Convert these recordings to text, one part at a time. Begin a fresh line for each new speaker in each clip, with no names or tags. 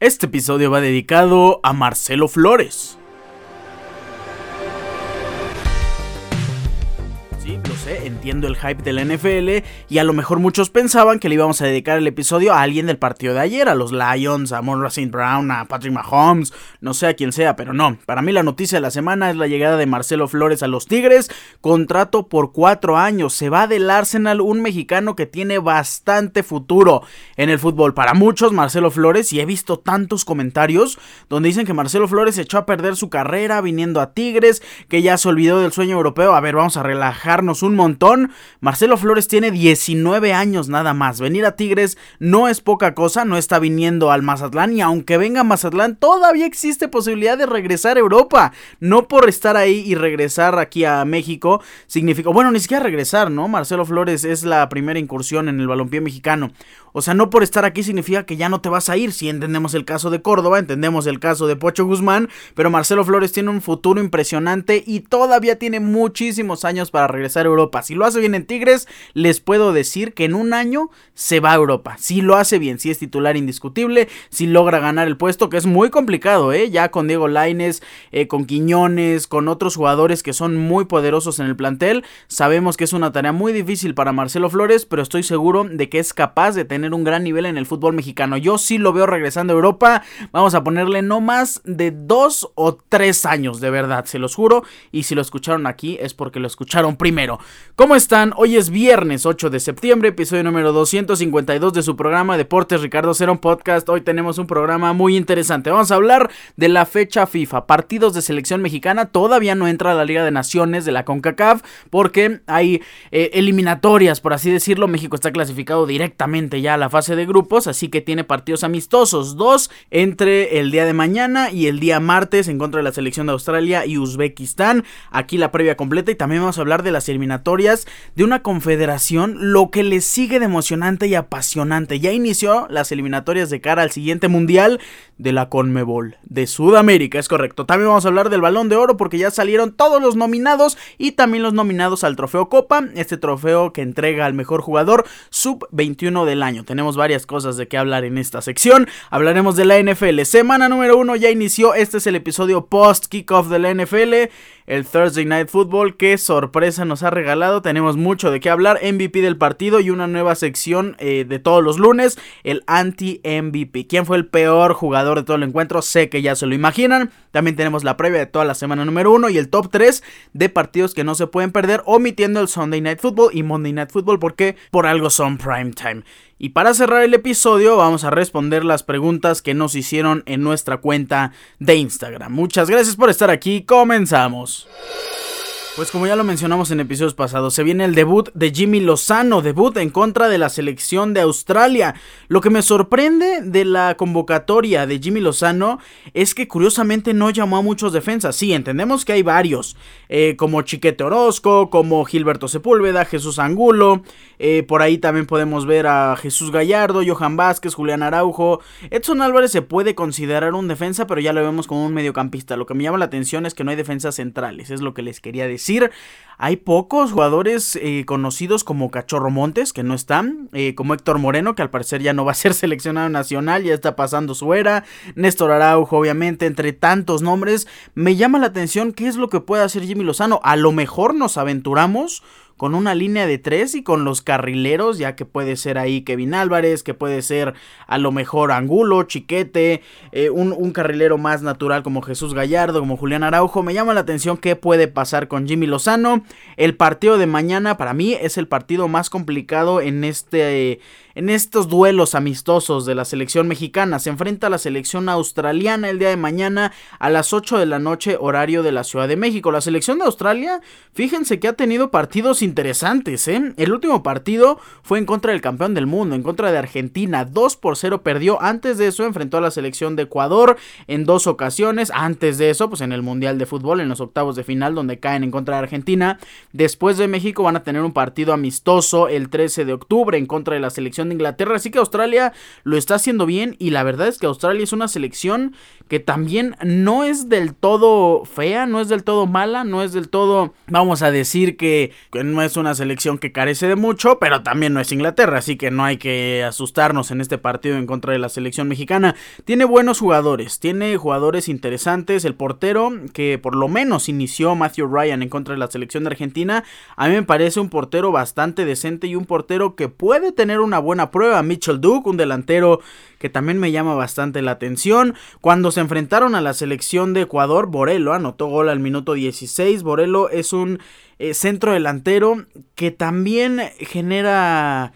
Este episodio va dedicado a Marcelo Flores. Entiendo el hype de la NFL y a lo mejor muchos pensaban que le íbamos a dedicar el episodio a alguien del partido de ayer, a los Lions, a Monroe St. Brown, a Patrick Mahomes, no sé a quién sea, pero no. Para mí la noticia de la semana es la llegada de Marcelo Flores a los Tigres, contrato por cuatro años, se va del Arsenal un mexicano que tiene bastante futuro en el fútbol. Para muchos, Marcelo Flores, y he visto tantos comentarios donde dicen que Marcelo Flores echó a perder su carrera viniendo a Tigres, que ya se olvidó del sueño europeo. A ver, vamos a relajarnos un montón Marcelo Flores tiene 19 años nada más. Venir a Tigres no es poca cosa, no está viniendo al Mazatlán y aunque venga a Mazatlán todavía existe posibilidad de regresar a Europa. No por estar ahí y regresar aquí a México significa, bueno, ni siquiera regresar, ¿no? Marcelo Flores es la primera incursión en el balompié mexicano. O sea, no por estar aquí significa que ya no te vas a ir. Si entendemos el caso de Córdoba, entendemos el caso de Pocho Guzmán, pero Marcelo Flores tiene un futuro impresionante y todavía tiene muchísimos años para regresar a Europa. Si lo hace bien en Tigres, les puedo decir que en un año se va a Europa. Si lo hace bien, si es titular indiscutible, si logra ganar el puesto, que es muy complicado, ¿eh? Ya con Diego Laines, eh, con Quiñones, con otros jugadores que son muy poderosos en el plantel, sabemos que es una tarea muy difícil para Marcelo Flores, pero estoy seguro de que es capaz de tener un gran nivel en el fútbol mexicano. Yo sí lo veo regresando a Europa. Vamos a ponerle no más de dos o tres años, de verdad, se los juro. Y si lo escucharon aquí es porque lo escucharon primero. ¿Cómo están? Hoy es viernes 8 de septiembre, episodio número 252 de su programa Deportes Ricardo Cerón Podcast. Hoy tenemos un programa muy interesante. Vamos a hablar de la fecha FIFA. Partidos de selección mexicana. Todavía no entra a la Liga de Naciones de la CONCACAF porque hay eh, eliminatorias, por así decirlo. México está clasificado directamente ya la fase de grupos, así que tiene partidos amistosos, dos entre el día de mañana y el día martes en contra de la selección de Australia y Uzbekistán. Aquí la previa completa y también vamos a hablar de las eliminatorias de una confederación, lo que le sigue de emocionante y apasionante. Ya inició las eliminatorias de cara al siguiente mundial de la Conmebol de Sudamérica, es correcto. También vamos a hablar del Balón de Oro porque ya salieron todos los nominados y también los nominados al Trofeo Copa, este trofeo que entrega al mejor jugador sub 21 del año. Tenemos varias cosas de qué hablar en esta sección. Hablaremos de la NFL. Semana número uno ya inició. Este es el episodio post kickoff de la NFL. El Thursday Night Football. Qué sorpresa nos ha regalado. Tenemos mucho de qué hablar. MVP del partido y una nueva sección eh, de todos los lunes. El anti-MVP. ¿Quién fue el peor jugador de todo el encuentro? Sé que ya se lo imaginan. También tenemos la previa de toda la semana número uno y el top 3 de partidos que no se pueden perder. Omitiendo el Sunday Night Football y Monday Night Football porque por algo son prime time. Y para cerrar el episodio vamos a responder las preguntas que nos hicieron en nuestra cuenta de Instagram. Muchas gracias por estar aquí, comenzamos. Pues como ya lo mencionamos en episodios pasados, se viene el debut de Jimmy Lozano, debut en contra de la selección de Australia. Lo que me sorprende de la convocatoria de Jimmy Lozano es que curiosamente no llamó a muchos defensas. Sí, entendemos que hay varios, eh, como Chiquete Orozco, como Gilberto Sepúlveda, Jesús Angulo, eh, por ahí también podemos ver a Jesús Gallardo, Johan Vázquez, Julián Araujo. Edson Álvarez se puede considerar un defensa, pero ya lo vemos como un mediocampista. Lo que me llama la atención es que no hay defensas centrales, es lo que les quería decir hay pocos jugadores eh, conocidos como Cachorro Montes, que no están, eh, como Héctor Moreno, que al parecer ya no va a ser seleccionado nacional, ya está pasando su era, Néstor Araujo, obviamente, entre tantos nombres. Me llama la atención qué es lo que puede hacer Jimmy Lozano. A lo mejor nos aventuramos con una línea de tres y con los carrileros, ya que puede ser ahí Kevin Álvarez, que puede ser a lo mejor Angulo, Chiquete, eh, un, carrilero más natural como Jesús Gallardo, como Julián Araujo. Me llama la atención qué puede pasar con Jimmy Lozano. El partido de mañana para mí es el partido más complicado en este en estos duelos amistosos de la selección mexicana. Se enfrenta a la selección australiana el día de mañana a las 8 de la noche horario de la Ciudad de México. La selección de Australia, fíjense que ha tenido partidos interesantes. ¿eh? El último partido fue en contra del campeón del mundo, en contra de Argentina. 2 por 0 perdió. Antes de eso enfrentó a la selección de Ecuador en dos ocasiones. Antes de eso, pues en el Mundial de Fútbol, en los octavos de final, donde caen en contra de Argentina. Después de México van a tener un partido amistoso el 13 de octubre en contra de la selección de Inglaterra. Así que Australia lo está haciendo bien y la verdad es que Australia es una selección que también no es del todo fea, no es del todo mala, no es del todo, vamos a decir que en es una selección que carece de mucho, pero también no es Inglaterra, así que no hay que asustarnos en este partido en contra de la selección mexicana. Tiene buenos jugadores, tiene jugadores interesantes. El portero, que por lo menos inició Matthew Ryan en contra de la selección de Argentina, a mí me parece un portero bastante decente y un portero que puede tener una buena prueba. Mitchell Duke, un delantero que también me llama bastante la atención. Cuando se enfrentaron a la selección de Ecuador, Borelo anotó gol al minuto 16. Borelo es un eh, centro delantero que también genera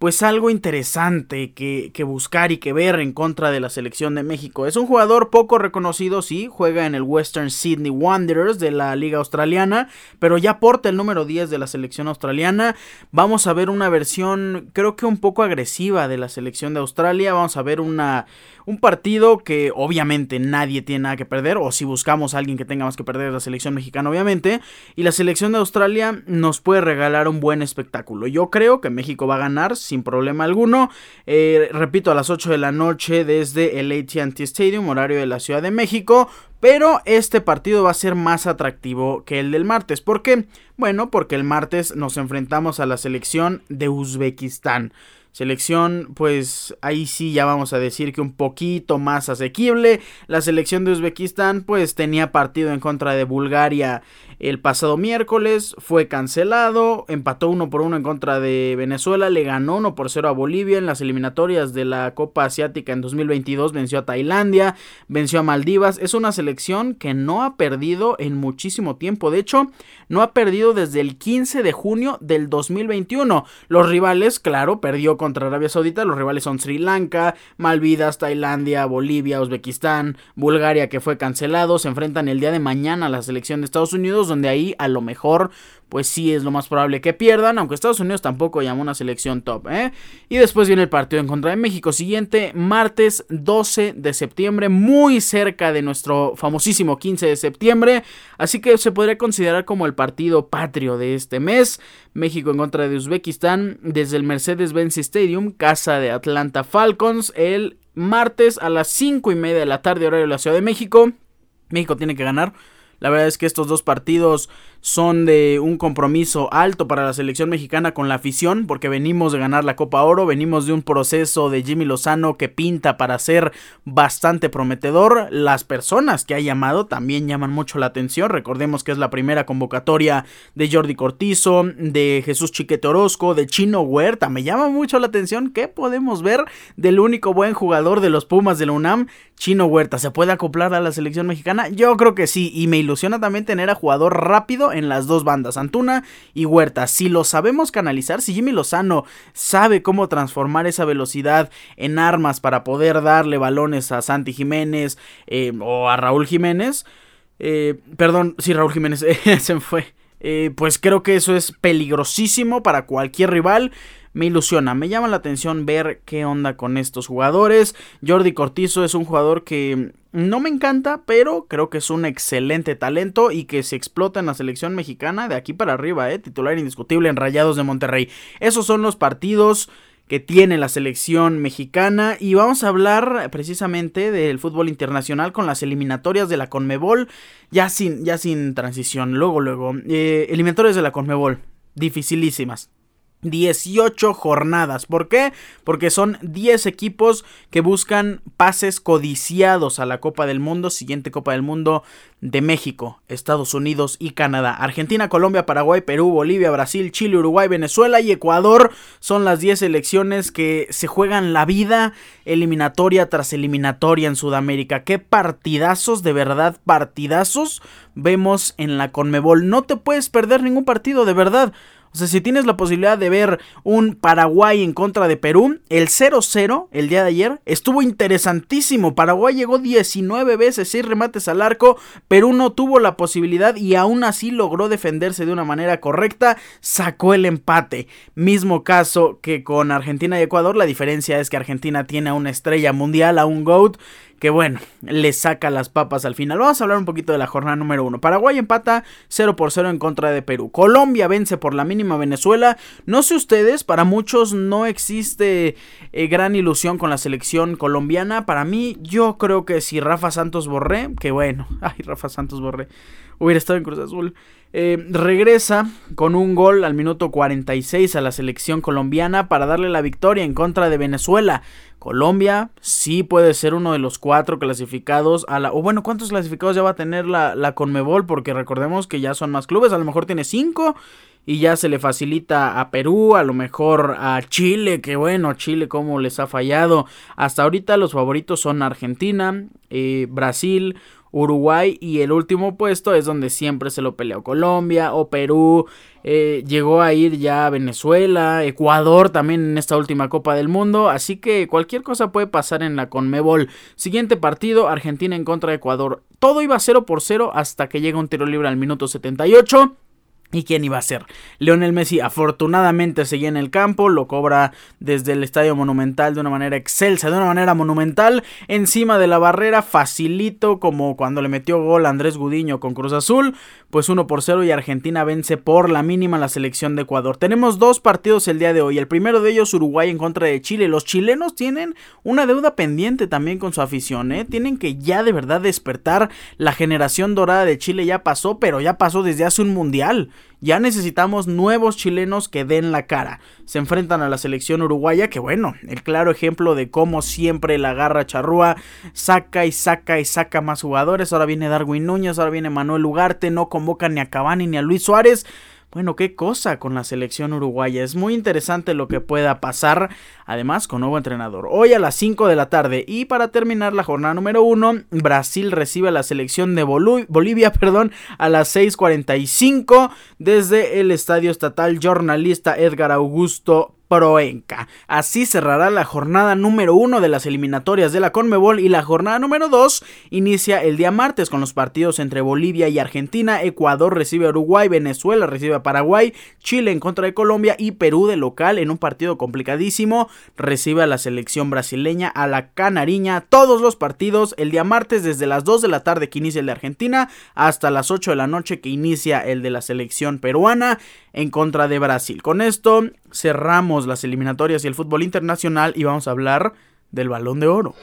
pues algo interesante que, buscar y que ver en contra de la selección de México. Es un jugador poco reconocido, sí, juega en el Western Sydney Wanderers de la Liga Australiana, pero ya porta el número 10 de la selección australiana. Vamos a ver una versión creo que un poco agresiva de la selección de Australia. Vamos a ver una, un partido que obviamente nadie tiene nada que perder, o si buscamos a alguien que tenga más que perder, la selección mexicana obviamente. Y la selección de Australia nos puede regalar un buen espectáculo. Yo creo que México va a ganar sin problema alguno. Eh, repito, a las 8 de la noche desde el ATT Stadium, horario de la Ciudad de México. Pero este partido va a ser más atractivo que el del martes. ¿Por qué? Bueno, porque el martes nos enfrentamos a la selección de Uzbekistán. Selección, pues ahí sí ya vamos a decir que un poquito más asequible. La selección de Uzbekistán, pues tenía partido en contra de Bulgaria el pasado miércoles, fue cancelado, empató uno por uno en contra de Venezuela, le ganó 1 por 0 a Bolivia en las eliminatorias de la Copa Asiática en 2022, venció a Tailandia, venció a Maldivas. Es una selección que no ha perdido en muchísimo tiempo. De hecho, no ha perdido desde el 15 de junio del 2021. Los rivales, claro, perdió contra Arabia Saudita. Los rivales son Sri Lanka, Malvidas, Tailandia, Bolivia, Uzbekistán, Bulgaria, que fue cancelado. Se enfrentan el día de mañana a la selección de Estados Unidos, donde ahí a lo mejor pues sí es lo más probable que pierdan, aunque Estados Unidos tampoco llamó una selección top. ¿eh? Y después viene el partido en contra de México, siguiente martes 12 de septiembre, muy cerca de nuestro famosísimo 15 de septiembre, así que se podría considerar como el partido patrio de este mes. México en contra de Uzbekistán desde el Mercedes-Benz Stadium, casa de Atlanta Falcons, el martes a las 5 y media de la tarde, horario de la Ciudad de México. México tiene que ganar. La verdad es que estos dos partidos son de un compromiso alto para la selección mexicana con la afición, porque venimos de ganar la Copa Oro, venimos de un proceso de Jimmy Lozano que pinta para ser bastante prometedor. Las personas que ha llamado también llaman mucho la atención. Recordemos que es la primera convocatoria de Jordi Cortizo, de Jesús Chiquete Orozco, de Chino Huerta. Me llama mucho la atención que podemos ver del único buen jugador de los Pumas de la UNAM, Chino Huerta. ¿Se puede acoplar a la selección mexicana? Yo creo que sí, y me ilusiona también tener a jugador rápido en las dos bandas, Antuna y Huerta. Si lo sabemos canalizar, si Jimmy Lozano sabe cómo transformar esa velocidad en armas para poder darle balones a Santi Jiménez eh, o a Raúl Jiménez, eh, perdón, sí, Raúl Jiménez se fue. Eh, pues creo que eso es peligrosísimo para cualquier rival me ilusiona, me llama la atención ver qué onda con estos jugadores. Jordi Cortizo es un jugador que no me encanta, pero creo que es un excelente talento y que se explota en la selección mexicana de aquí para arriba, ¿eh? titular indiscutible en Rayados de Monterrey. Esos son los partidos que tiene la selección mexicana y vamos a hablar precisamente del fútbol internacional con las eliminatorias de la Conmebol ya sin, ya sin transición, luego luego, eh, eliminatorias de la Conmebol, dificilísimas, 18 jornadas. ¿Por qué? Porque son 10 equipos que buscan pases codiciados a la Copa del Mundo, siguiente Copa del Mundo de México, Estados Unidos y Canadá. Argentina, Colombia, Paraguay, Perú, Bolivia, Brasil, Chile, Uruguay, Venezuela y Ecuador son las 10 selecciones que se juegan la vida eliminatoria tras eliminatoria en Sudamérica. Qué partidazos, de verdad, partidazos vemos en la Conmebol. No te puedes perder ningún partido, de verdad. O sea, si tienes la posibilidad de ver un Paraguay en contra de Perú, el 0-0 el día de ayer estuvo interesantísimo. Paraguay llegó 19 veces, 6 remates al arco. Perú no tuvo la posibilidad y aún así logró defenderse de una manera correcta. Sacó el empate. Mismo caso que con Argentina y Ecuador. La diferencia es que Argentina tiene a una estrella mundial, a un GOAT que bueno, le saca las papas al final. Vamos a hablar un poquito de la jornada número 1. Paraguay empata 0 por 0 en contra de Perú. Colombia vence por la mínima Venezuela. No sé ustedes, para muchos no existe eh, gran ilusión con la selección colombiana. Para mí, yo creo que si Rafa Santos Borré, que bueno, ay, Rafa Santos Borré hubiera estado en Cruz Azul. Eh, regresa con un gol al minuto 46 a la selección colombiana para darle la victoria en contra de Venezuela. Colombia sí puede ser uno de los cuatro clasificados a la... O bueno, ¿cuántos clasificados ya va a tener la, la Conmebol? Porque recordemos que ya son más clubes, a lo mejor tiene cinco y ya se le facilita a Perú, a lo mejor a Chile, que bueno, Chile como les ha fallado. Hasta ahorita los favoritos son Argentina, eh, Brasil, Uruguay y el último puesto es donde siempre se lo peleó Colombia o Perú. Eh, llegó a ir ya Venezuela, Ecuador también en esta última Copa del Mundo. Así que cualquier cosa puede pasar en la Conmebol. Siguiente partido, Argentina en contra de Ecuador. Todo iba 0 por 0 hasta que llega un tiro libre al minuto 78. ¿Y quién iba a ser? Leonel Messi afortunadamente seguía en el campo, lo cobra desde el Estadio Monumental de una manera excelsa, de una manera monumental, encima de la barrera, facilito como cuando le metió gol a Andrés Gudiño con Cruz Azul, pues 1 por 0 y Argentina vence por la mínima la selección de Ecuador. Tenemos dos partidos el día de hoy, el primero de ellos Uruguay en contra de Chile. Los chilenos tienen una deuda pendiente también con su afición, ¿eh? tienen que ya de verdad despertar, la generación dorada de Chile ya pasó, pero ya pasó desde hace un mundial. Ya necesitamos nuevos chilenos que den la cara. Se enfrentan a la selección uruguaya, que bueno, el claro ejemplo de cómo siempre la garra charrúa saca y saca y saca más jugadores. Ahora viene Darwin Núñez, ahora viene Manuel Ugarte, no convocan ni a Cavani ni a Luis Suárez. Bueno, qué cosa con la selección uruguaya. Es muy interesante lo que pueda pasar. Además, con nuevo entrenador. Hoy a las 5 de la tarde. Y para terminar la jornada número 1, Brasil recibe a la selección de Bolivia perdón, a las 6.45 desde el estadio estatal jornalista Edgar Augusto Proenca. Así cerrará la jornada número uno de las eliminatorias de la Conmebol y la jornada número 2 inicia el día martes con los partidos entre Bolivia y Argentina, Ecuador recibe a Uruguay, Venezuela recibe a Paraguay, Chile en contra de Colombia y Perú de local en un partido complicadísimo recibe a la selección brasileña, a la canariña, todos los partidos el día martes desde las 2 de la tarde que inicia el de Argentina hasta las 8 de la noche que inicia el de la selección peruana en contra de Brasil. Con esto cerramos las eliminatorias y el fútbol internacional y vamos a hablar del balón de oro.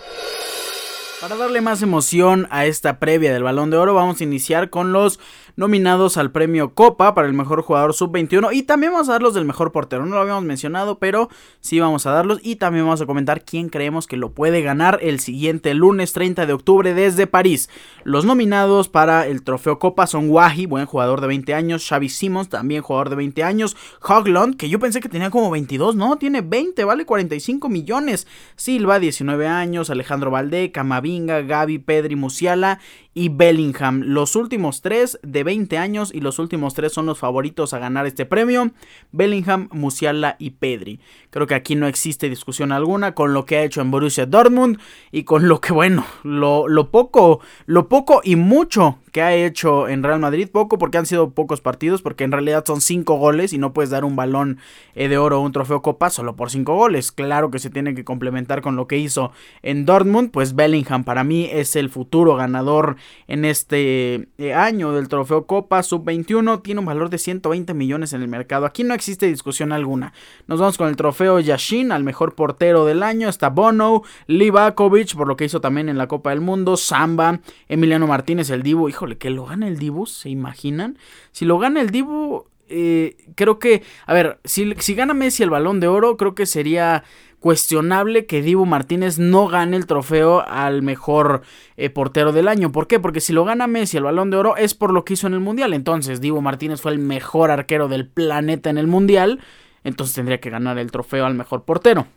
Para darle más emoción a esta previa del balón de oro vamos a iniciar con los nominados al premio Copa para el mejor jugador sub-21 y también vamos a dar los del mejor portero. No lo habíamos mencionado, pero sí vamos a darlos y también vamos a comentar quién creemos que lo puede ganar el siguiente lunes 30 de octubre desde París. Los nominados para el trofeo Copa son Wahi, buen jugador de 20 años, Xavi Simons, también jugador de 20 años, Hoglund, que yo pensé que tenía como 22, no, tiene 20, vale 45 millones, Silva, 19 años, Alejandro Valdé, Camavinga, Gaby, Pedri, Musiala y Bellingham. Los últimos tres de 20 años y los últimos tres son los favoritos a ganar este premio. Bellingham, Musiala y Pedri. Creo que aquí no existe discusión alguna con lo que ha hecho en Borussia Dortmund y con lo que, bueno, lo, lo poco, lo poco y mucho que ha hecho en Real Madrid. Poco porque han sido pocos partidos, porque en realidad son cinco goles y no puedes dar un balón eh, de oro o un trofeo copa solo por cinco goles. Claro que se tiene que complementar con lo que hizo en Dortmund. Pues Bellingham para mí es el futuro ganador en este eh, año del trofeo copa sub-21. Tiene un valor de 120 millones en el mercado. Aquí no existe discusión alguna. Nos vamos con el trofeo Yashin al mejor portero del año. Está Bono, Livakovic por lo que hizo también en la Copa del Mundo. Samba, Emiliano Martínez, el Divo. Hijo que lo gane el Dibu, ¿se imaginan? Si lo gana el Dibu, eh, creo que, a ver, si, si, gana Messi el balón de oro, creo que sería cuestionable que Dibu Martínez no gane el trofeo al mejor eh, portero del año. ¿Por qué? Porque si lo gana Messi el balón de oro es por lo que hizo en el Mundial. Entonces, Dibu Martínez fue el mejor arquero del planeta en el Mundial. Entonces tendría que ganar el trofeo al mejor portero.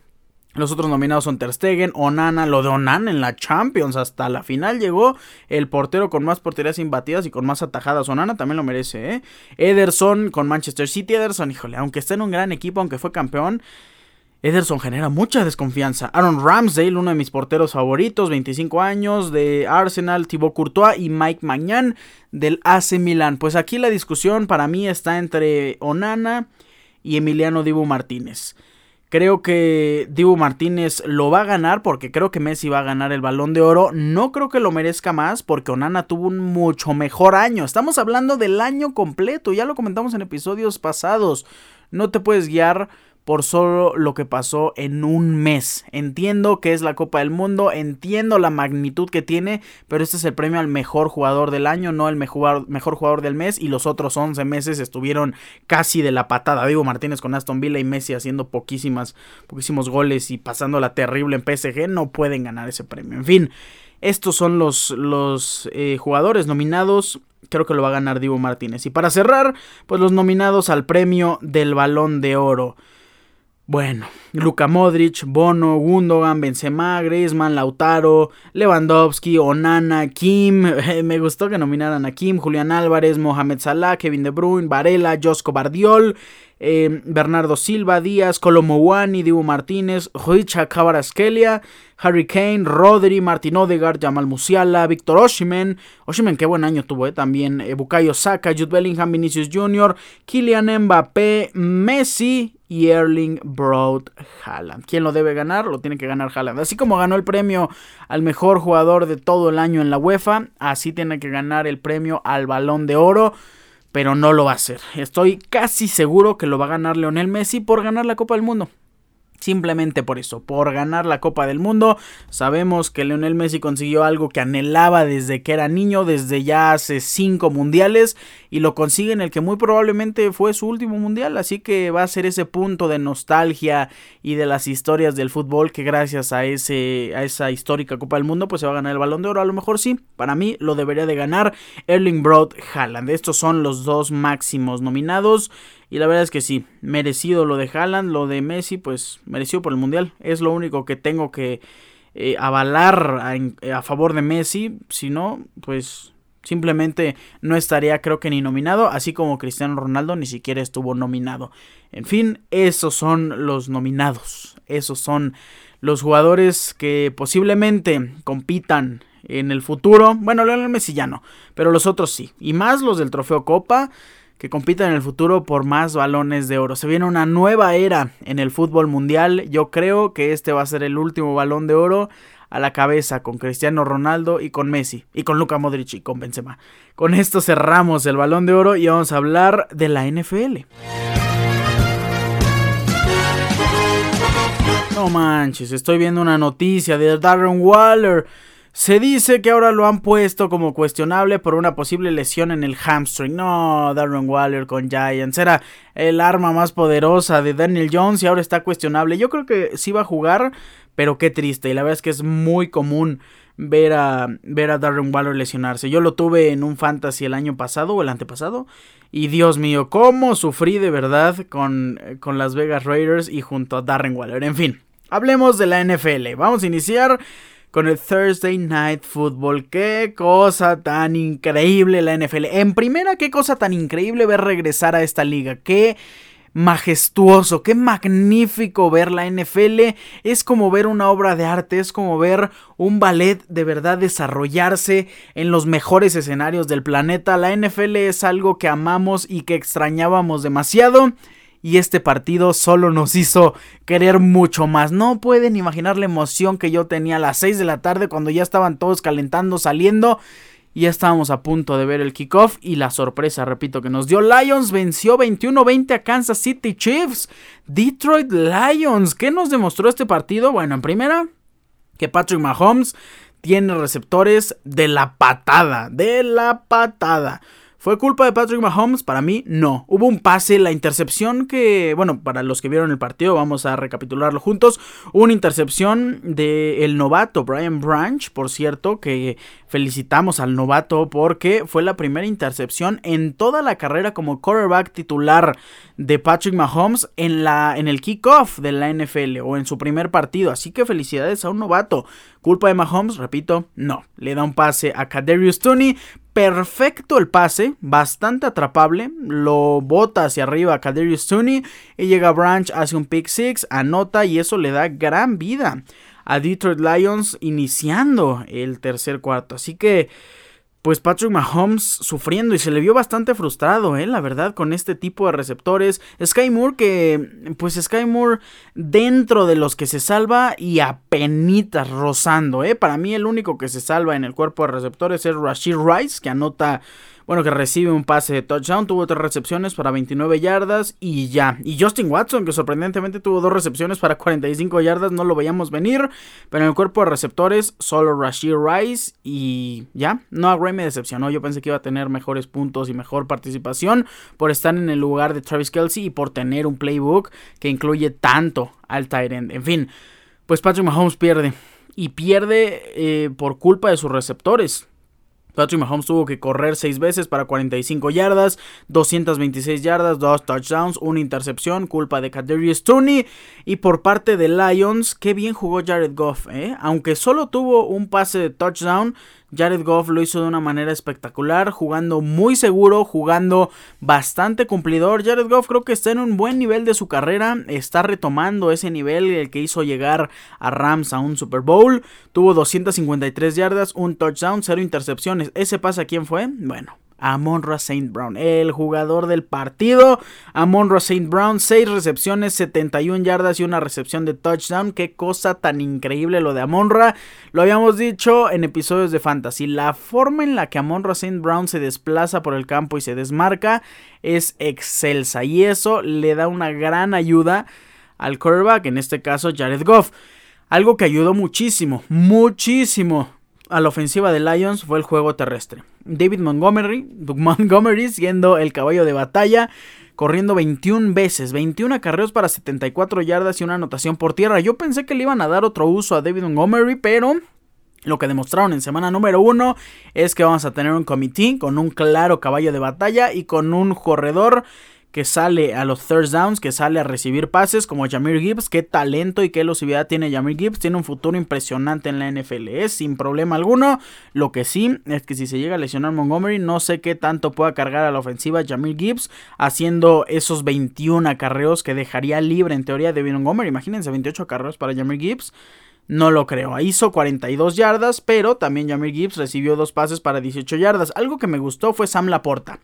Los otros nominados son Ter Stegen, Onana, lo de Onana en la Champions, hasta la final llegó el portero con más porterías imbatidas y con más atajadas. Onana también lo merece, ¿eh? Ederson con Manchester City, Ederson, híjole, aunque esté en un gran equipo, aunque fue campeón, Ederson genera mucha desconfianza. Aaron Ramsdale, uno de mis porteros favoritos, 25 años, de Arsenal, Thibaut Courtois y Mike Magnan del AC Milan. Pues aquí la discusión para mí está entre Onana y Emiliano Dibu Martínez. Creo que Dibu Martínez lo va a ganar porque creo que Messi va a ganar el balón de oro. No creo que lo merezca más porque Onana tuvo un mucho mejor año. Estamos hablando del año completo, ya lo comentamos en episodios pasados. No te puedes guiar por solo lo que pasó en un mes. Entiendo que es la Copa del Mundo, entiendo la magnitud que tiene, pero este es el premio al mejor jugador del año, no el mejor, mejor jugador del mes, y los otros 11 meses estuvieron casi de la patada. Digo Martínez con Aston Villa y Messi haciendo poquísimas, poquísimos goles y pasando la terrible en PSG, no pueden ganar ese premio. En fin, estos son los, los eh, jugadores nominados creo que lo va a ganar Divo Martínez. Y para cerrar, pues los nominados al premio del Balón de Oro. Bueno, Luka Modric, Bono, Gundogan, Benzema, Griezmann, Lautaro, Lewandowski, Onana, Kim, me gustó que nominaran a Kim, Julián Álvarez, Mohamed Salah, Kevin De Bruyne, Varela, Josco Bardiol, eh, Bernardo Silva, Díaz, Colomowani, Dibu Martínez, Huicha Cabaraskelia, Harry Kane, Rodri, Martin Odegaard, Jamal Musiala, Víctor Oshimen, Oshimen qué buen año tuvo eh, también, eh, Bukayo Saka, Jude Bellingham, Vinicius Jr., Kylian Mbappé, Messi y Erling Broad Haaland. ¿Quién lo debe ganar? Lo tiene que ganar Haaland. Así como ganó el premio al mejor jugador de todo el año en la UEFA, así tiene que ganar el premio al Balón de Oro pero no lo va a hacer. Estoy casi seguro que lo va a ganar Leonel Messi por ganar la Copa del Mundo. Simplemente por eso, por ganar la Copa del Mundo. Sabemos que Lionel Messi consiguió algo que anhelaba desde que era niño, desde ya hace cinco mundiales, y lo consigue en el que muy probablemente fue su último mundial. Así que va a ser ese punto de nostalgia y de las historias del fútbol que gracias a, ese, a esa histórica Copa del Mundo, pues se va a ganar el balón de oro. A lo mejor sí, para mí lo debería de ganar Erling Broad Haaland. Estos son los dos máximos nominados. Y la verdad es que sí, merecido lo de Haaland, lo de Messi, pues merecido por el Mundial. Es lo único que tengo que eh, avalar a, favor de Messi. Si no, pues simplemente no estaría creo que ni nominado, así como Cristiano Ronaldo ni siquiera estuvo nominado. En fin, esos son los nominados. Esos son los jugadores que posiblemente compitan en el futuro. Bueno, Lionel Messi ya no, pero los otros sí. Y más los del Trofeo Copa que compitan en el futuro por más balones de oro. Se viene una nueva era en el fútbol mundial. Yo creo que este va a ser el último balón de oro a la cabeza con Cristiano Ronaldo y con Messi y con Luka Modric y con Benzema. Con esto cerramos el balón de oro y vamos a hablar de la NFL. No manches, estoy viendo una noticia de Darren Waller se dice que ahora lo han puesto como cuestionable por una posible lesión en el hamstring. No, Darren Waller con Giants era el arma más poderosa de Daniel Jones y ahora está cuestionable. Yo creo que sí va a jugar, pero qué triste. Y la verdad es que es muy común ver a, ver a Darren Waller lesionarse. Yo lo tuve en un fantasy el año pasado o el antepasado. Y Dios mío, cómo sufrí de verdad con, con las Vegas Raiders y junto a Darren Waller. En fin, hablemos de la NFL. Vamos a iniciar con el Thursday Night Football. Qué cosa tan increíble la NFL. En primera, qué cosa tan increíble ver regresar a esta liga. Qué majestuoso, qué magnífico ver la NFL. Es como ver una obra de arte, es como ver un ballet de verdad desarrollarse en los mejores escenarios del planeta. La NFL es algo que amamos y que extrañábamos demasiado y este partido solo nos hizo querer mucho más. No pueden imaginar la emoción que yo tenía a las 6 de la tarde cuando ya estaban todos calentando, saliendo. Y ya estábamos a punto de ver el kickoff y la sorpresa, repito, que nos dio Lions venció 21-20 a Kansas City Chiefs. Detroit Lions, ¿qué nos demostró este partido? Bueno, en primera, que Patrick Mahomes tiene receptores de la patada, de la patada. ¿Fue culpa de Patrick Mahomes? Para mí, no. Hubo un pase, la intercepción que, bueno, para los que vieron el partido, vamos a recapitularlo juntos. Una intercepción del novato Brian Branch, por cierto, que felicitamos al novato porque fue la primera intercepción en toda la carrera como quarterback titular de Patrick Mahomes en, la, en el kickoff de la NFL o en su primer partido. Así que felicidades a un novato. Culpa de Mahomes, repito, no. Le da un pase a Kaderius Tooney, perfecto el pase, bastante atrapable, lo bota hacia arriba a Kaderius Tooney y llega Branch, hace un pick six, anota y eso le da gran vida a Detroit Lions iniciando el tercer cuarto. Así que pues Patrick Mahomes sufriendo y se le vio bastante frustrado, ¿eh? la verdad, con este tipo de receptores. Sky Moore que, pues Sky Moore dentro de los que se salva y apenitas rozando, ¿eh? Para mí el único que se salva en el cuerpo de receptores es Rashid Rice, que anota bueno, que recibe un pase de touchdown, tuvo tres recepciones para 29 yardas y ya. Y Justin Watson, que sorprendentemente tuvo dos recepciones para 45 yardas, no lo veíamos venir, pero en el cuerpo de receptores solo Rashid Rice y ya. No, Gray me decepcionó, yo pensé que iba a tener mejores puntos y mejor participación por estar en el lugar de Travis Kelsey y por tener un playbook que incluye tanto al end. En fin, pues Patrick Mahomes pierde y pierde eh, por culpa de sus receptores. Patrick Mahomes tuvo que correr 6 veces para 45 yardas, 226 yardas, 2 touchdowns, una intercepción, culpa de Kadarius Tooney. Y por parte de Lions, qué bien jugó Jared Goff, ¿eh? Aunque solo tuvo un pase de touchdown, Jared Goff lo hizo de una manera espectacular, jugando muy seguro, jugando bastante cumplidor. Jared Goff creo que está en un buen nivel de su carrera, está retomando ese nivel el que hizo llegar a Rams a un Super Bowl. Tuvo 253 yardas, un touchdown, cero intercepciones. ¿Ese pasa quién fue? Bueno, Amon St. Brown, el jugador del partido. Amon St. Brown, 6 recepciones, 71 yardas y una recepción de touchdown. Qué cosa tan increíble lo de Amonra. Lo habíamos dicho en episodios de Fantasy. La forma en la que Amon St. Brown se desplaza por el campo y se desmarca es excelsa. Y eso le da una gran ayuda al quarterback, en este caso Jared Goff. Algo que ayudó muchísimo, muchísimo a la ofensiva de Lions fue el juego terrestre. David Montgomery, Montgomery siendo el caballo de batalla, corriendo 21 veces, 21 acarreos para 74 yardas y una anotación por tierra. Yo pensé que le iban a dar otro uso a David Montgomery, pero lo que demostraron en semana número 1 es que vamos a tener un comité con un claro caballo de batalla y con un corredor que sale a los third downs, que sale a recibir pases como Jamir Gibbs. Qué talento y qué elusividad tiene Jamir Gibbs. Tiene un futuro impresionante en la NFL. Es sin problema alguno. Lo que sí es que si se llega a lesionar Montgomery, no sé qué tanto pueda cargar a la ofensiva Jamir Gibbs haciendo esos 21 acarreos que dejaría libre en teoría de Montgomery. Imagínense 28 acarreos para Jamir Gibbs. No lo creo. Hizo 42 yardas, pero también Jamir Gibbs recibió dos pases para 18 yardas. Algo que me gustó fue Sam Laporta.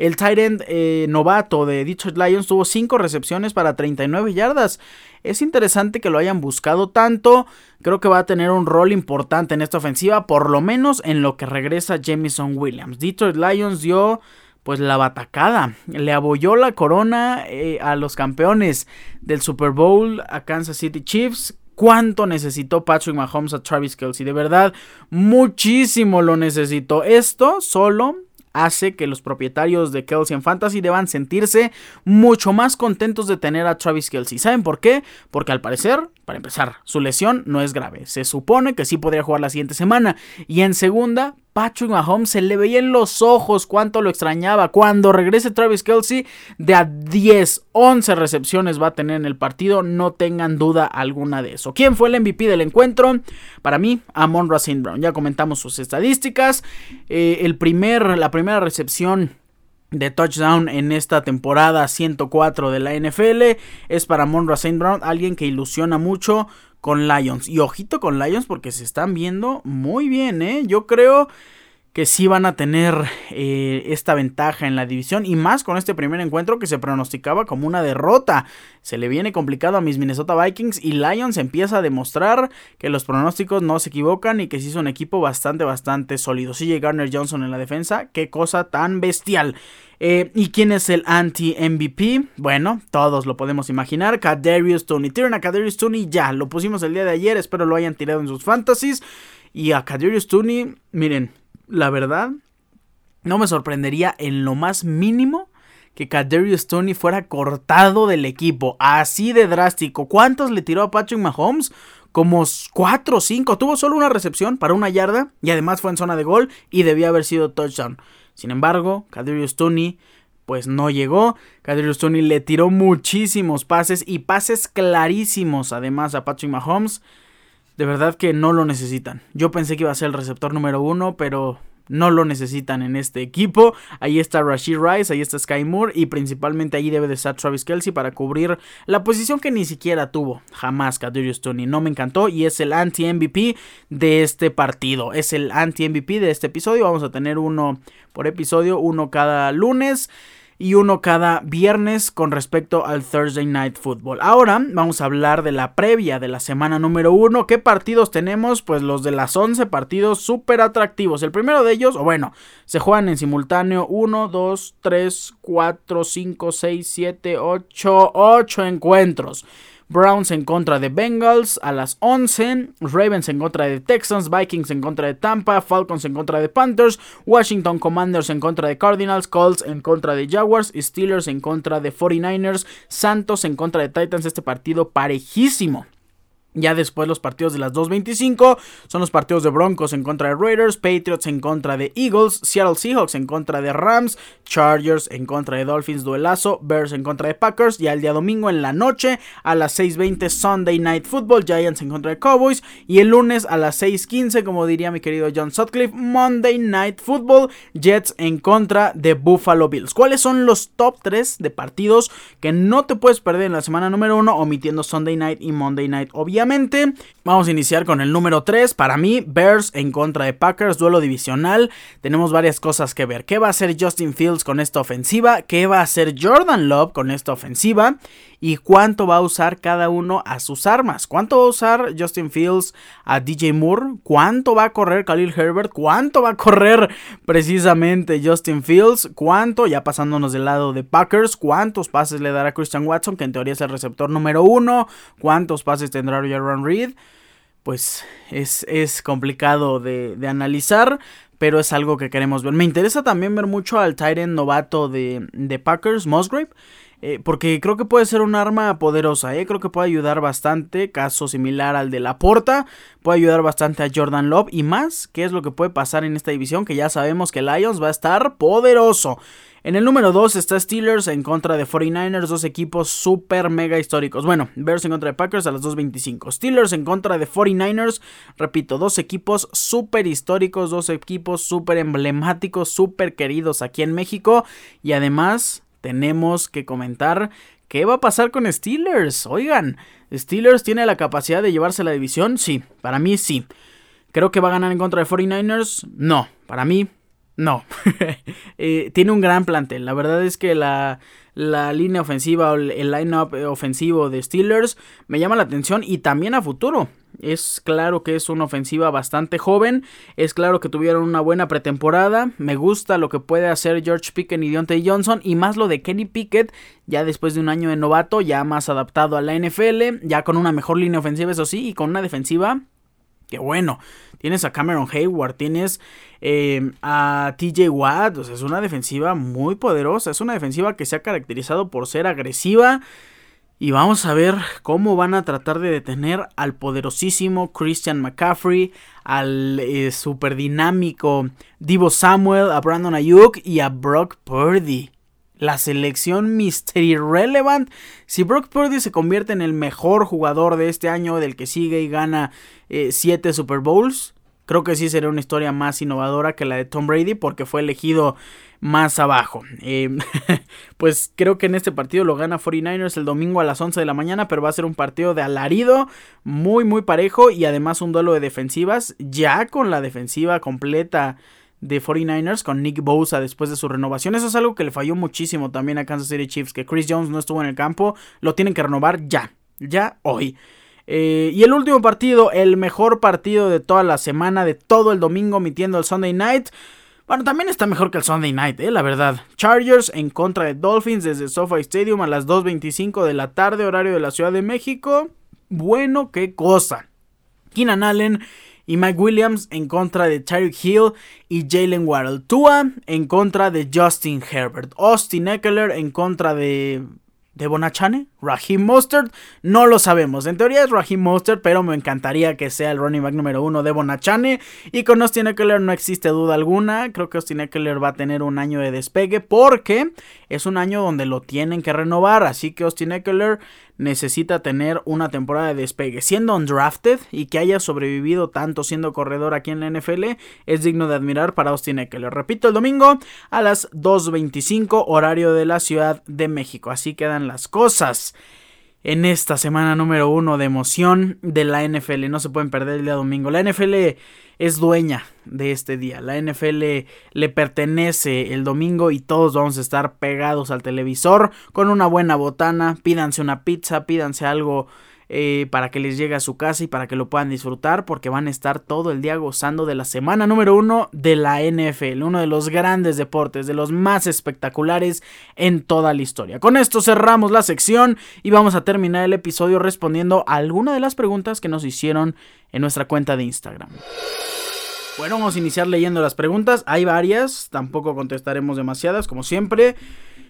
El tight end eh, novato de Detroit Lions tuvo 5 recepciones para 39 yardas. Es interesante que lo hayan buscado tanto. Creo que va a tener un rol importante en esta ofensiva, por lo menos en lo que regresa Jamison Williams. Detroit Lions dio pues la batacada. Le abolló la corona eh, a los campeones del Super Bowl a Kansas City Chiefs. ¿Cuánto necesitó Patrick Mahomes a Travis Kelsey? De verdad, muchísimo lo necesitó. Esto solo hace que los propietarios de Kelsey en Fantasy deban sentirse mucho más contentos de tener a Travis Kelsey. ¿Saben por qué? Porque al parecer, para empezar, su lesión no es grave. Se supone que sí podría jugar la siguiente semana. Y en segunda, Patrick Mahomes se le veía en los ojos cuánto lo extrañaba. Cuando regrese Travis Kelsey, de a 10, 11 recepciones va a tener en el partido. No tengan duda alguna de eso. ¿Quién fue el MVP del encuentro? Para mí, Amon Racine Brown. Ya comentamos sus estadísticas. Eh, el primer, la primera recepción de touchdown en esta temporada 104 de la NFL es para Monroe St. Brown, alguien que ilusiona mucho con Lions. Y ojito con Lions porque se están viendo muy bien, ¿eh? Yo creo que sí van a tener eh, esta ventaja en la división y más con este primer encuentro que se pronosticaba como una derrota. Se le viene complicado a mis Minnesota Vikings y Lions empieza a demostrar que los pronósticos no se equivocan y que sí es un equipo bastante, bastante sólido. Sigue Garner Johnson en la defensa, qué cosa tan bestial. Eh, ¿Y quién es el anti-MVP? Bueno, todos lo podemos imaginar. Kadarius Tony. Tiran a Kadarius Tony ya. Lo pusimos el día de ayer. Espero lo hayan tirado en sus fantasies. Y a Kadarius Tony, miren, la verdad, no me sorprendería en lo más mínimo que Kadarius Tony fuera cortado del equipo. Así de drástico. ¿Cuántos le tiró a Patrick Mahomes? Como 4 o 5. Tuvo solo una recepción para una yarda. Y además fue en zona de gol. Y debía haber sido touchdown. Sin embargo, Kadarius Tony pues no llegó. Kadarius Tony le tiró muchísimos pases y pases clarísimos además a Patrick Mahomes. De verdad que no lo necesitan. Yo pensé que iba a ser el receptor número uno, pero no lo necesitan en este equipo. Ahí está Rashid Rice, ahí está Sky Moore y principalmente ahí debe de estar Travis Kelsey para cubrir la posición que ni siquiera tuvo jamás Kadarius Tony. No me encantó y es el anti-MVP de este partido. Es el anti-MVP de este episodio. Vamos a tener uno por episodio, uno cada lunes. Y uno cada viernes con respecto al Thursday Night Football. Ahora vamos a hablar de la previa de la semana número 1. ¿Qué partidos tenemos? Pues los de las 11 partidos súper atractivos. El primero de ellos, o bueno, se juegan en simultáneo 1, 2, 3, 4, 5, 6, 7, 8, 8 encuentros. Browns en contra de Bengals a las 11, Ravens en contra de Texans, Vikings en contra de Tampa, Falcons en contra de Panthers, Washington Commanders en contra de Cardinals, Colts en contra de Jaguars, Steelers en contra de 49ers, Santos en contra de Titans, este partido parejísimo. Ya después los partidos de las 2.25 son los partidos de Broncos en contra de Raiders, Patriots en contra de Eagles, Seattle Seahawks en contra de Rams, Chargers en contra de Dolphins, duelazo, Bears en contra de Packers y al día domingo en la noche a las 6.20 Sunday Night Football, Giants en contra de Cowboys y el lunes a las 6.15 como diría mi querido John Sutcliffe, Monday Night Football, Jets en contra de Buffalo Bills. ¿Cuáles son los top 3 de partidos que no te puedes perder en la semana número 1 omitiendo Sunday Night y Monday Night? Obviamente Vamos a iniciar con el número 3. Para mí, Bears en contra de Packers, duelo divisional. Tenemos varias cosas que ver. ¿Qué va a hacer Justin Fields con esta ofensiva? ¿Qué va a hacer Jordan Love con esta ofensiva? Y cuánto va a usar cada uno a sus armas. ¿Cuánto va a usar Justin Fields a DJ Moore? ¿Cuánto va a correr Khalil Herbert? ¿Cuánto va a correr precisamente Justin Fields? ¿Cuánto, ya pasándonos del lado de Packers, cuántos pases le dará Christian Watson, que en teoría es el receptor número uno? ¿Cuántos pases tendrá Jaron Reed? Pues es, es complicado de, analizar, pero es algo que queremos ver. Me interesa también ver mucho al Tyrant novato de, de Packers, Musgrave. Eh, porque creo que puede ser un arma poderosa, ¿eh? creo que puede ayudar bastante, caso similar al de la Porta, puede ayudar bastante a Jordan Love y más, ¿qué es lo que puede pasar en esta división? Que ya sabemos que Lions va a estar poderoso. En el número 2 está Steelers en contra de 49ers, dos equipos super mega históricos. Bueno, Bears en contra de Packers a las 2.25. Steelers en contra de 49ers, repito, dos equipos super históricos, dos equipos super emblemáticos, super queridos aquí en México y además tenemos que comentar qué va a pasar con Steelers. Oigan, ¿Steelers tiene la capacidad de llevarse la división? Sí, para mí sí. ¿Creo que va a ganar en contra de 49ers? No, para mí no. Eh, tiene un gran plantel. La verdad es que la, la línea ofensiva, el line-up ofensivo de Steelers me llama la atención y también a futuro. Es claro que es una ofensiva bastante joven. Es claro que tuvieron una buena pretemporada. Me gusta lo que puede hacer George Pickett y Deontay Johnson. Y más lo de Kenny Pickett, ya después de un año de novato, ya más adaptado a la NFL. Ya con una mejor línea ofensiva, eso sí, y con una defensiva. Que bueno, tienes a Cameron Hayward, tienes eh, a TJ Watt, o sea, es una defensiva muy poderosa, es una defensiva que se ha caracterizado por ser agresiva, y vamos a ver cómo van a tratar de detener al poderosísimo Christian McCaffrey, al eh, super dinámico Divo Samuel, a Brandon Ayuk y a Brock Purdy. La selección Mystery Relevant. Si Brock Purdy se convierte en el mejor jugador de este año, del que sigue y gana 7 eh, Super Bowls, creo que sí sería una historia más innovadora que la de Tom Brady porque fue elegido más abajo. Eh, pues creo que en este partido lo gana 49ers el domingo a las 11 de la mañana, pero va a ser un partido de alarido, muy muy parejo y además un duelo de defensivas, ya con la defensiva completa de 49ers con Nick Bosa después de su renovación. Eso es algo que le falló muchísimo también a Kansas City Chiefs, que Chris Jones no estuvo en el campo, lo tienen que renovar ya, ya hoy. Eh, y el último partido, el mejor partido de toda la semana, de todo el domingo, omitiendo el Sunday Night. Bueno, también está mejor que el Sunday Night, eh, la verdad. Chargers en contra de Dolphins desde SoFi Stadium a las 2.25 de la tarde, horario de la Ciudad de México. Bueno, qué cosa. Keenan Allen y Mike Williams en contra de Tyreek Hill y Jalen Waddle. Tua en contra de Justin Herbert. Austin Eckler en contra de de Bonachane, Raheem Mostert, no lo sabemos. En teoría es Raheem Mostert, pero me encantaría que sea el running back número uno de Bonachane. Y con Austin Eckler no existe duda alguna. Creo que Austin Eckler va a tener un año de despegue porque es un año donde lo tienen que renovar. Así que Austin Eckler necesita tener una temporada de despegue. Siendo undrafted y que haya sobrevivido tanto siendo corredor aquí en la NFL, es digno de admirar para Austin Eckler. Repito, el domingo a las 2.25 horario de la Ciudad de México. Así quedan las cosas. En esta semana número uno de emoción de la NFL. No se pueden perder el día domingo. La NFL es dueña de este día. La NFL le pertenece el domingo y todos vamos a estar pegados al televisor con una buena botana. Pídanse una pizza, pídanse algo eh, para que les llegue a su casa y para que lo puedan disfrutar porque van a estar todo el día gozando de la semana número uno de la NFL, uno de los grandes deportes, de los más espectaculares en toda la historia. Con esto cerramos la sección y vamos a terminar el episodio respondiendo a alguna de las preguntas que nos hicieron en nuestra cuenta de Instagram. Bueno, vamos a iniciar leyendo las preguntas. Hay varias, tampoco contestaremos demasiadas, como siempre.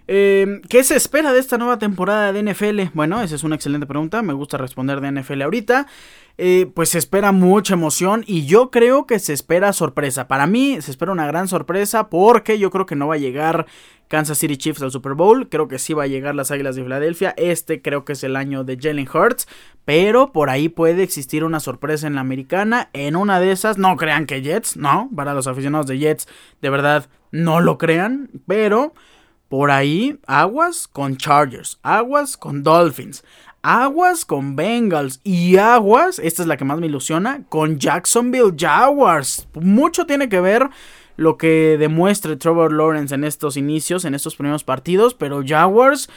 Eh, ¿Qué se espera de esta nueva temporada de NFL? Bueno, esa es una excelente pregunta. Me gusta responder de NFL ahorita. Eh, pues se espera mucha emoción y yo creo que se espera sorpresa. Para mí se espera una gran sorpresa porque yo creo que no va a llegar Kansas City Chiefs al Super Bowl. Creo que sí va a llegar las Águilas de Filadelfia. Este creo que es el año de Jalen Hurts. Pero por ahí puede existir una sorpresa en la americana. En una de esas, no crean que Jets, no. Para los aficionados de Jets, de verdad, no lo crean. Pero por ahí, aguas con Chargers, aguas con Dolphins, aguas con Bengals y aguas, esta es la que más me ilusiona, con Jacksonville Jaguars. Mucho tiene que ver lo que demuestre Trevor Lawrence en estos inicios, en estos primeros partidos, pero Jaguars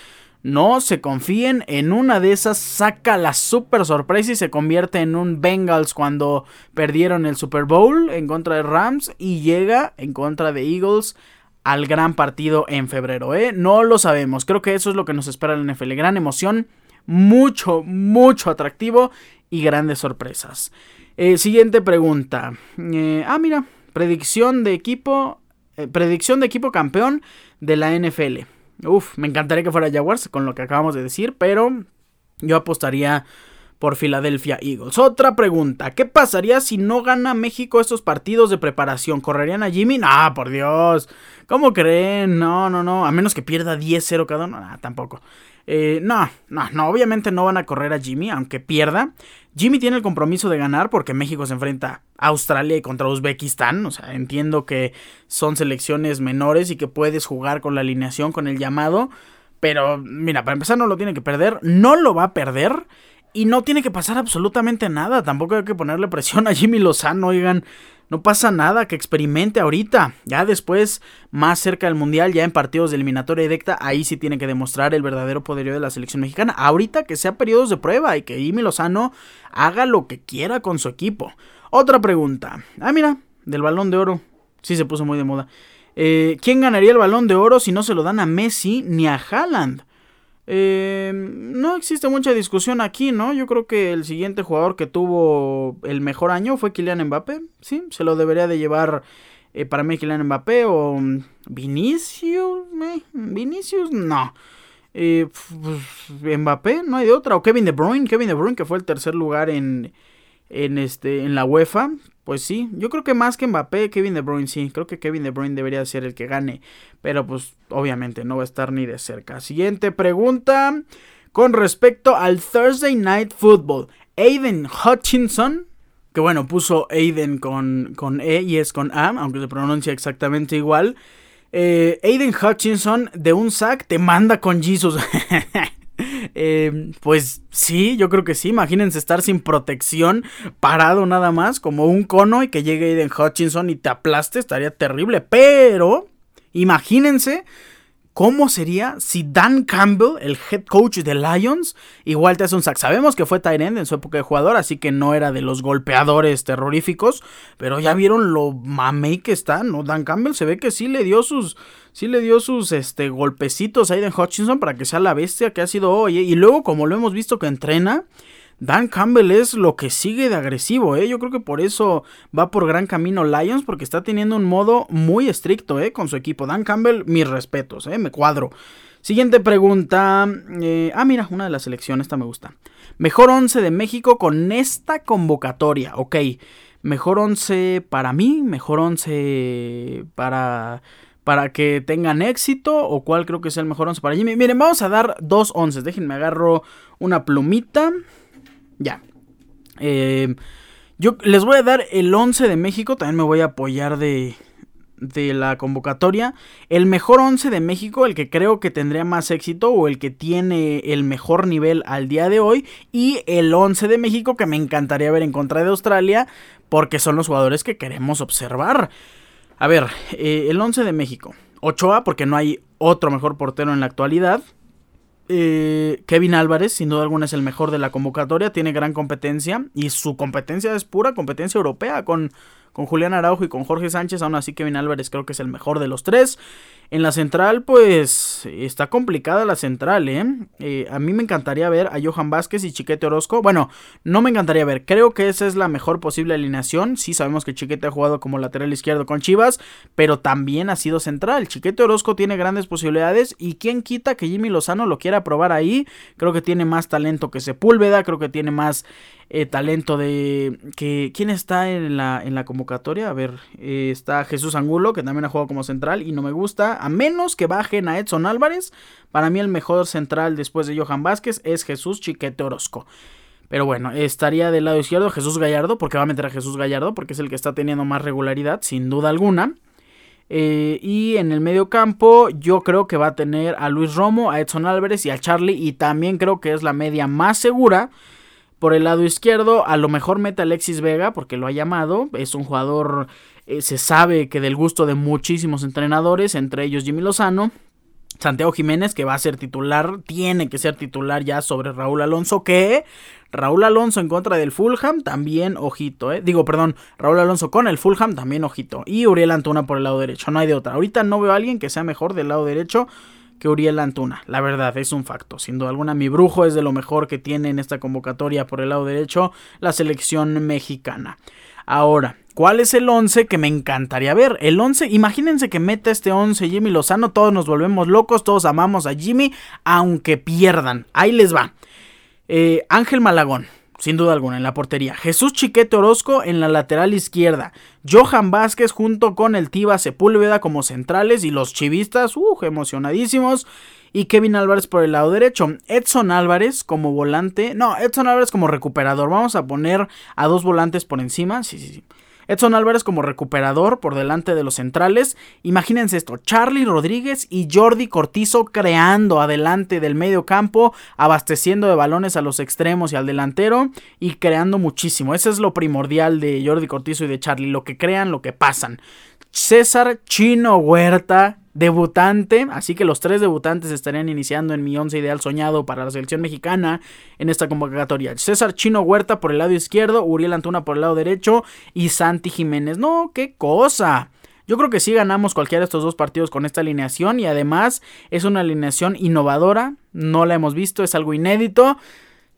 no se confíen, en una de esas saca la super sorpresa y se convierte en un Bengals cuando perdieron el Super Bowl en contra de Rams y llega en contra de Eagles al gran partido en febrero, ¿eh? No lo sabemos. Creo que eso es lo que nos espera la NFL. Gran emoción, mucho, mucho atractivo y grandes sorpresas. Eh, siguiente pregunta. Eh, ah, mira, predicción de equipo. Predicción de equipo campeón de la NFL. Uf, me encantaría que fuera Jaguars con lo que acabamos de decir, pero yo apostaría por Philadelphia Eagles. Otra pregunta, ¿qué pasaría si no gana México estos partidos de preparación? ¿Correrían a Jimmy? No, por Dios. ¿Cómo creen? No, no, no. A menos que pierda 10-0 cada uno. No, tampoco. Eh, no, no, no. Obviamente no van a correr a Jimmy, aunque pierda. Jimmy tiene el compromiso de ganar porque México se enfrenta a Australia y contra Uzbekistán. O sea, entiendo que son selecciones menores y que puedes jugar con la alineación, con el llamado. Pero, mira, para empezar no lo tiene que perder. No lo va a perder. Y no tiene que pasar absolutamente nada. Tampoco hay que ponerle presión a Jimmy Lozano, oigan. No pasa nada, que experimente ahorita. Ya después, más cerca del Mundial, ya en partidos de eliminatoria directa, ahí sí tiene que demostrar el verdadero poderío de la selección mexicana. Ahorita que sea periodos de prueba y que Jimmy Lozano haga lo que quiera con su equipo. Otra pregunta. Ah, mira, del balón de oro. Sí se puso muy de moda. Eh, ¿Quién ganaría el balón de oro si no se lo dan a Messi ni a Haaland? Eh, no existe mucha discusión aquí, ¿no? Yo creo que el siguiente jugador que tuvo el mejor año fue Kylian Mbappé, ¿sí? Se lo debería de llevar eh, para mí Kylian Mbappé o mm, Vinicius, ¿eh? Vinicius, no. Eh, pues, Mbappé, no hay de otra. O Kevin De Bruyne, Kevin De Bruyne que fue el tercer lugar en, en, este, en la UEFA. Pues sí, yo creo que más que Mbappé, Kevin De Bruyne sí. Creo que Kevin De Bruyne debería ser el que gane. Pero pues obviamente no va a estar ni de cerca. Siguiente pregunta. Con respecto al Thursday Night Football. Aiden Hutchinson. Que bueno, puso Aiden con, con E y es con A, aunque se pronuncia exactamente igual. Eh, Aiden Hutchinson de un sack te manda con Jesus. Eh, pues sí, yo creo que sí. Imagínense estar sin protección, parado nada más, como un cono y que llegue Aiden Hutchinson y te aplaste, estaría terrible. Pero, imagínense ¿Cómo sería si Dan Campbell, el head coach de Lions, igual te hace un sack? Sabemos que fue Tyrend en su época de jugador, así que no era de los golpeadores terroríficos, pero ya vieron lo mamey que está, ¿no? Dan Campbell se ve que sí le dio sus, sí le dio sus este, golpecitos a Aiden Hutchinson para que sea la bestia que ha sido hoy. ¿eh? Y luego, como lo hemos visto que entrena, Dan Campbell es lo que sigue de agresivo, ¿eh? Yo creo que por eso va por gran camino Lions, porque está teniendo un modo muy estricto, ¿eh? Con su equipo. Dan Campbell, mis respetos, ¿eh? Me cuadro. Siguiente pregunta. Eh, ah, mira, una de las selecciones, esta me gusta. Mejor 11 de México con esta convocatoria, ok. Mejor 11 para mí, mejor 11 para para que tengan éxito o cuál creo que es el mejor 11 para Jimmy. Miren, vamos a dar dos 11. Déjenme agarro una plumita. Ya. Eh, yo les voy a dar el 11 de México. También me voy a apoyar de, de la convocatoria. El mejor 11 de México, el que creo que tendría más éxito o el que tiene el mejor nivel al día de hoy. Y el 11 de México que me encantaría ver en contra de Australia porque son los jugadores que queremos observar. A ver, eh, el 11 de México. Ochoa porque no hay otro mejor portero en la actualidad. Eh, Kevin Álvarez, sin duda alguna, es el mejor de la convocatoria, tiene gran competencia y su competencia es pura competencia europea con, con Julián Araujo y con Jorge Sánchez. Aún así, Kevin Álvarez creo que es el mejor de los tres. En la central, pues está complicada la central, ¿eh? ¿eh? A mí me encantaría ver a Johan Vázquez y Chiquete Orozco. Bueno, no me encantaría ver, creo que esa es la mejor posible alineación. Sí, sabemos que Chiquete ha jugado como lateral izquierdo con Chivas, pero también ha sido central. Chiquete Orozco tiene grandes posibilidades y quién quita que Jimmy Lozano lo quiera probar ahí. Creo que tiene más talento que Sepúlveda, creo que tiene más eh, talento de... que ¿Quién está en la, en la convocatoria? A ver, eh, está Jesús Angulo, que también ha jugado como central y no me gusta. A menos que bajen a Edson Álvarez, para mí el mejor central después de Johan Vázquez es Jesús Chiquete Orozco. Pero bueno, estaría del lado izquierdo Jesús Gallardo, porque va a meter a Jesús Gallardo, porque es el que está teniendo más regularidad, sin duda alguna. Eh, y en el medio campo yo creo que va a tener a Luis Romo, a Edson Álvarez y a Charlie. Y también creo que es la media más segura por el lado izquierdo, a lo mejor mete a Alexis Vega, porque lo ha llamado. Es un jugador, eh, se sabe que del gusto de muchísimos entrenadores, entre ellos Jimmy Lozano. Santiago Jiménez, que va a ser titular, tiene que ser titular ya sobre Raúl Alonso, que Raúl Alonso en contra del Fulham, también ojito, eh. Digo, perdón, Raúl Alonso con el Fulham, también ojito. Y Uriel Antuna por el lado derecho, no hay de otra. Ahorita no veo a alguien que sea mejor del lado derecho que Uriel Antuna. La verdad, es un facto. Sin duda alguna, mi brujo es de lo mejor que tiene en esta convocatoria por el lado derecho la selección mexicana. Ahora, ¿cuál es el 11 que me encantaría ver? El 11, imagínense que meta este 11 Jimmy Lozano, todos nos volvemos locos, todos amamos a Jimmy, aunque pierdan. Ahí les va. Eh, Ángel Malagón, sin duda alguna, en la portería. Jesús Chiquete Orozco en la lateral izquierda. Johan Vázquez junto con el Tiba Sepúlveda como centrales y los chivistas, uh, emocionadísimos. Y Kevin Álvarez por el lado derecho. Edson Álvarez como volante. No, Edson Álvarez como recuperador. Vamos a poner a dos volantes por encima. Sí, sí, sí. Edson Álvarez como recuperador por delante de los centrales. Imagínense esto, Charlie Rodríguez y Jordi Cortizo creando adelante del medio campo, abasteciendo de balones a los extremos y al delantero y creando muchísimo. Ese es lo primordial de Jordi Cortizo y de Charlie, lo que crean, lo que pasan. César Chino Huerta debutante, así que los tres debutantes estarían iniciando en mi once ideal soñado para la selección mexicana en esta convocatoria. César Chino Huerta por el lado izquierdo, Uriel Antuna por el lado derecho y Santi Jiménez. No, qué cosa. Yo creo que sí ganamos cualquiera de estos dos partidos con esta alineación y además es una alineación innovadora, no la hemos visto, es algo inédito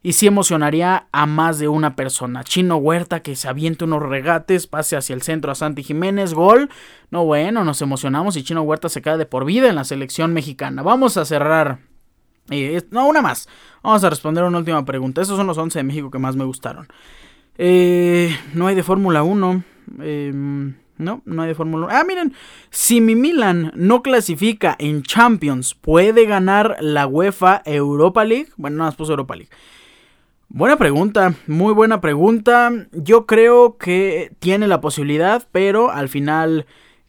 y sí emocionaría a más de una persona. Chino Huerta que se aviente unos regates, pase hacia el centro a Santi Jiménez, gol. No, bueno, nos emocionamos y Chino Huerta se cae de por vida en la selección mexicana. Vamos a cerrar. Eh, no, una más. Vamos a responder una última pregunta. Estos son los 11 de México que más me gustaron. Eh, no hay de Fórmula 1. Em, no, no hay de Fórmula 1. Ah, miren, si mi Milan no clasifica en Champions, ¿puede ganar la UEFA Europa League? Bueno, no más puso Europa League. Buena pregunta, muy buena pregunta. Yo creo que tiene la posibilidad, pero al final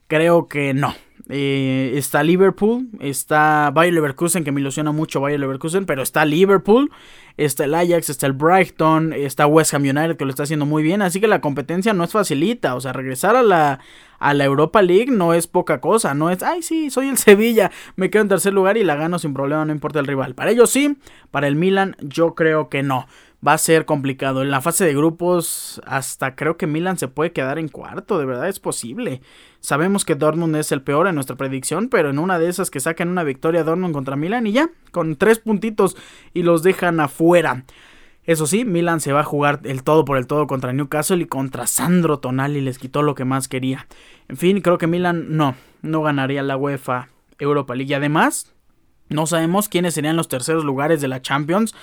creo que no. Eh, está Liverpool, está Bayer Leverkusen, que me ilusiona mucho Bayer Leverkusen, pero está Liverpool, está el Ajax, está el Brighton, está West Ham United, que lo está haciendo muy bien, así que la competencia no es facilita, o sea, regresar a la, a la Europa League no es poca cosa, no es, ay sí, soy el Sevilla, me quedo en tercer lugar y la gano sin problema, no importa el rival. Para ellos sí, para el Milan yo creo que no va a ser complicado. En la fase de grupos, hasta creo que Milan se puede quedar en cuarto, de verdad es posible. Sabemos que Dortmund es el peor en nuestra predicción, pero en una de esas que sacan una victoria Dortmund contra Milan y ya, con tres puntitos y los dejan afuera. Eso sí, Milan se va a jugar el todo por el todo contra Newcastle y contra Sandro Tonali les quitó lo que más quería. En fin, creo que Milan no, no ganaría la UEFA Europa League. Y además, no sabemos quiénes serían los terceros lugares de la Champions.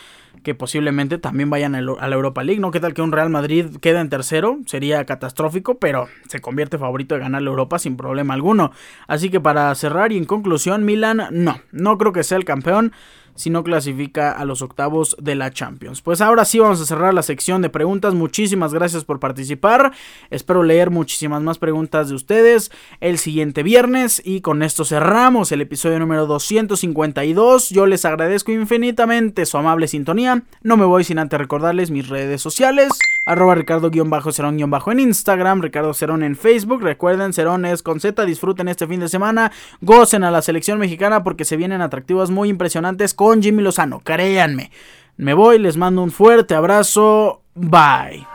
que posiblemente también vayan a la Europa League, ¿no? ¿Qué tal que un Real Madrid queda en tercero? Sería catastrófico, pero se convierte favorito de ganar la Europa sin problema alguno. Así que para cerrar y en conclusión, Milan, no, no creo que sea el campeón si no clasifica a los octavos de la Champions. Pues ahora sí vamos a cerrar la sección de preguntas. Muchísimas gracias por participar. Espero leer muchísimas más preguntas de ustedes el siguiente viernes y con esto cerramos el episodio número 252. Yo les agradezco infinitamente su amable sintonía. No me voy sin antes recordarles mis redes sociales. Arroba Ricardo-Cerón- en Instagram, Ricardo Cerón en Facebook. Recuerden, Cerón es con Z. Disfruten este fin de semana. Gocen a la selección mexicana porque se vienen atractivas muy impresionantes con Jimmy Lozano, créanme. Me voy, les mando un fuerte abrazo. Bye.